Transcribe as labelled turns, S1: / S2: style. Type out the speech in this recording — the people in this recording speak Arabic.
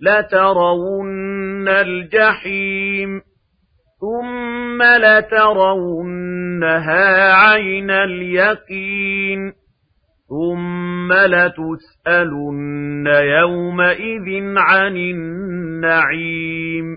S1: لترون الجحيم ثم لترونها عين اليقين ثم لتسألن يومئذ عن النعيم